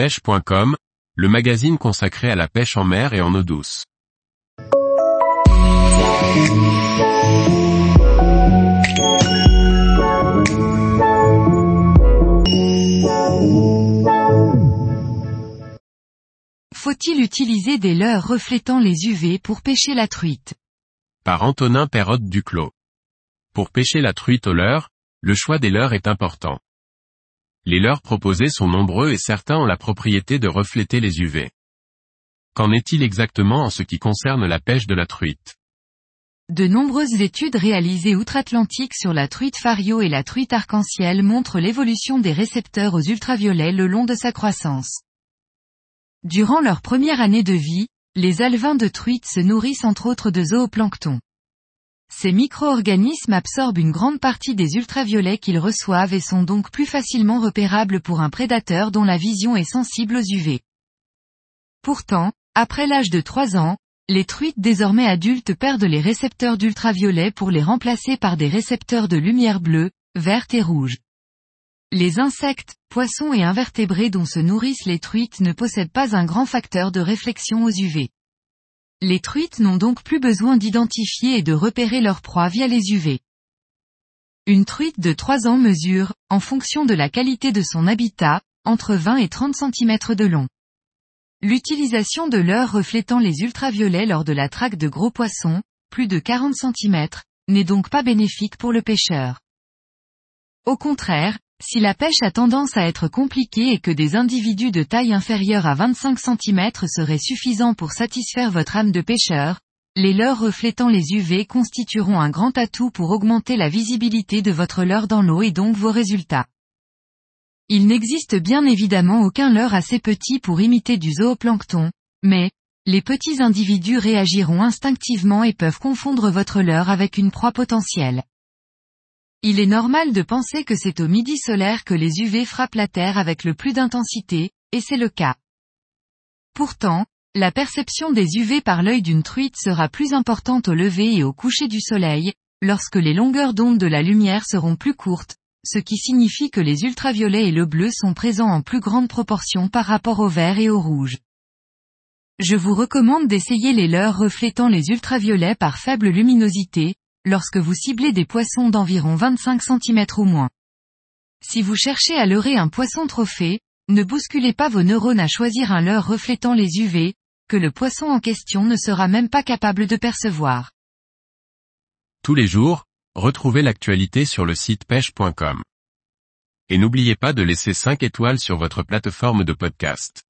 pêche.com, le magazine consacré à la pêche en mer et en eau douce. Faut-il utiliser des leurres reflétant les UV pour pêcher la truite? Par Antonin Perrotte Duclos. Pour pêcher la truite au leurre, le choix des leurres est important. Les leurres proposés sont nombreux et certains ont la propriété de refléter les UV. Qu'en est-il exactement en ce qui concerne la pêche de la truite? De nombreuses études réalisées outre-Atlantique sur la truite fario et la truite arc-en-ciel montrent l'évolution des récepteurs aux ultraviolets le long de sa croissance. Durant leur première année de vie, les alevins de truite se nourrissent entre autres de zooplancton. Ces micro-organismes absorbent une grande partie des ultraviolets qu'ils reçoivent et sont donc plus facilement repérables pour un prédateur dont la vision est sensible aux UV. Pourtant, après l'âge de 3 ans, les truites désormais adultes perdent les récepteurs d'ultraviolets pour les remplacer par des récepteurs de lumière bleue, verte et rouge. Les insectes, poissons et invertébrés dont se nourrissent les truites ne possèdent pas un grand facteur de réflexion aux UV. Les truites n'ont donc plus besoin d'identifier et de repérer leur proie via les UV. Une truite de 3 ans mesure, en fonction de la qualité de son habitat, entre 20 et 30 cm de long. L'utilisation de leurres reflétant les ultraviolets lors de la traque de gros poissons, plus de 40 cm, n'est donc pas bénéfique pour le pêcheur. Au contraire, si la pêche a tendance à être compliquée et que des individus de taille inférieure à 25 cm seraient suffisants pour satisfaire votre âme de pêcheur, les leurres reflétant les UV constitueront un grand atout pour augmenter la visibilité de votre leurre dans l'eau et donc vos résultats. Il n'existe bien évidemment aucun leurre assez petit pour imiter du zooplancton, mais, les petits individus réagiront instinctivement et peuvent confondre votre leurre avec une proie potentielle. Il est normal de penser que c'est au midi solaire que les UV frappent la Terre avec le plus d'intensité, et c'est le cas. Pourtant, la perception des UV par l'œil d'une truite sera plus importante au lever et au coucher du soleil, lorsque les longueurs d'onde de la lumière seront plus courtes, ce qui signifie que les ultraviolets et le bleu sont présents en plus grande proportion par rapport au vert et au rouge. Je vous recommande d'essayer les leurres reflétant les ultraviolets par faible luminosité, lorsque vous ciblez des poissons d'environ 25 cm ou moins. Si vous cherchez à leurrer un poisson trophée, ne bousculez pas vos neurones à choisir un leurre reflétant les UV, que le poisson en question ne sera même pas capable de percevoir. Tous les jours, Retrouvez l'actualité sur le site pêche.com. Et n'oubliez pas de laisser 5 étoiles sur votre plateforme de podcast.